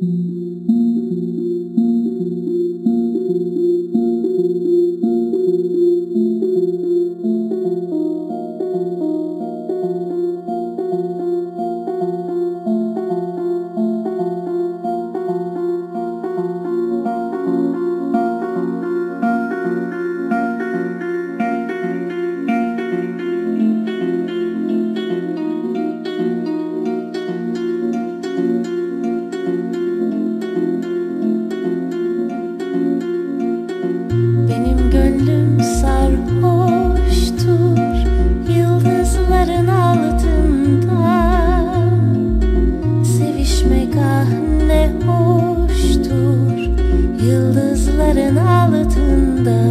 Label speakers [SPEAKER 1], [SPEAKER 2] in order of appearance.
[SPEAKER 1] you onda.